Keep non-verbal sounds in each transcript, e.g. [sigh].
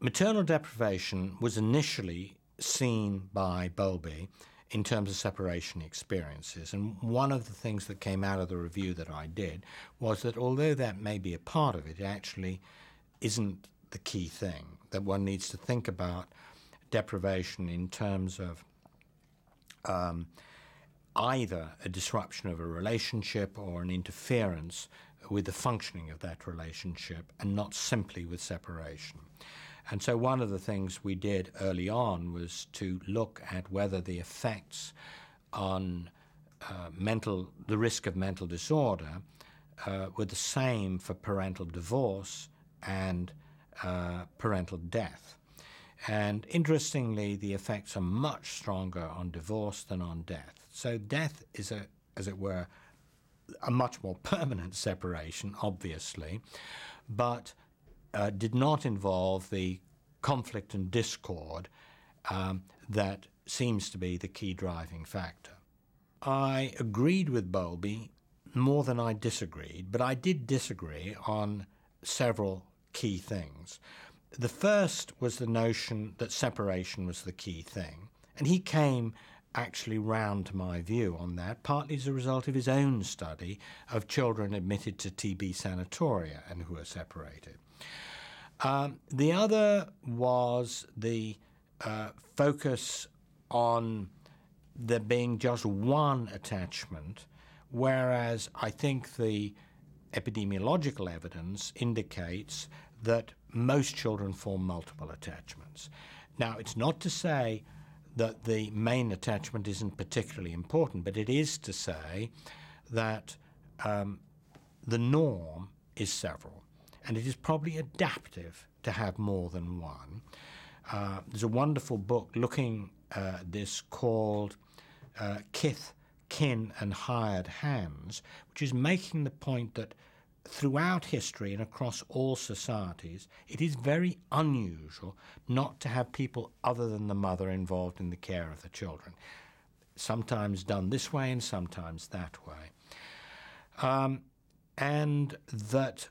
maternal deprivation was initially seen by Bowlby in terms of separation experiences. And one of the things that came out of the review that I did was that although that may be a part of it, it actually isn't the key thing, that one needs to think about deprivation in terms of um, either a disruption of a relationship or an interference with the functioning of that relationship and not simply with separation. And so, one of the things we did early on was to look at whether the effects on uh, mental, the risk of mental disorder, uh, were the same for parental divorce and uh, parental death. And interestingly, the effects are much stronger on divorce than on death. So, death is a, as it were, a much more [laughs] permanent separation, obviously, but uh, did not involve the conflict and discord um, that seems to be the key driving factor. I agreed with Bowlby more than I disagreed, but I did disagree on several key things. The first was the notion that separation was the key thing, and he came actually round my view on that, partly as a result of his own study of children admitted to TB sanatoria and who are separated. Um, the other was the uh, focus on there being just one attachment, whereas I think the epidemiological evidence indicates that most children form multiple attachments. Now, it's not to say that the main attachment isn't particularly important, but it is to say that um, the norm is several and it is probably adaptive to have more than one. Uh, there's a wonderful book looking at this called uh, Kith, Kin, and Hired Hands, which is making the point that throughout history and across all societies, it is very unusual not to have people other than the mother involved in the care of the children. Sometimes done this way and sometimes that way. Um, and that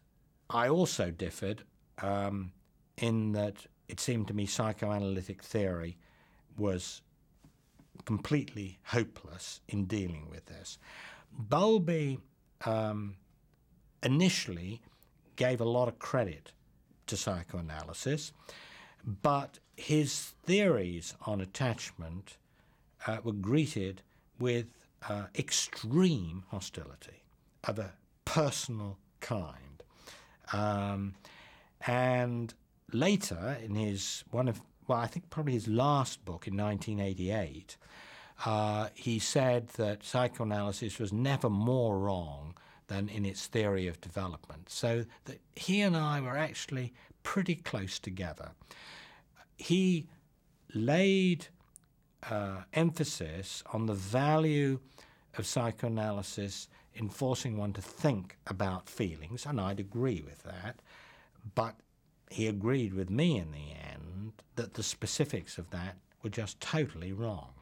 I also differed um, in that it seemed to me psychoanalytic theory was completely hopeless in dealing with this. Bowlby um, initially gave a lot of credit to psychoanalysis, but his theories on attachment uh, were greeted with uh, extreme hostility of a personal kind. Um, and later, in his one of well, I think probably his last book in 1988, uh, he said that psychoanalysis was never more wrong than in its theory of development. So that he and I were actually pretty close together. He laid uh, emphasis on the value of psychoanalysis in forcing one to think about feelings, and I'd agree with that. But he agreed with me in the end that the specifics of that were just totally wrong.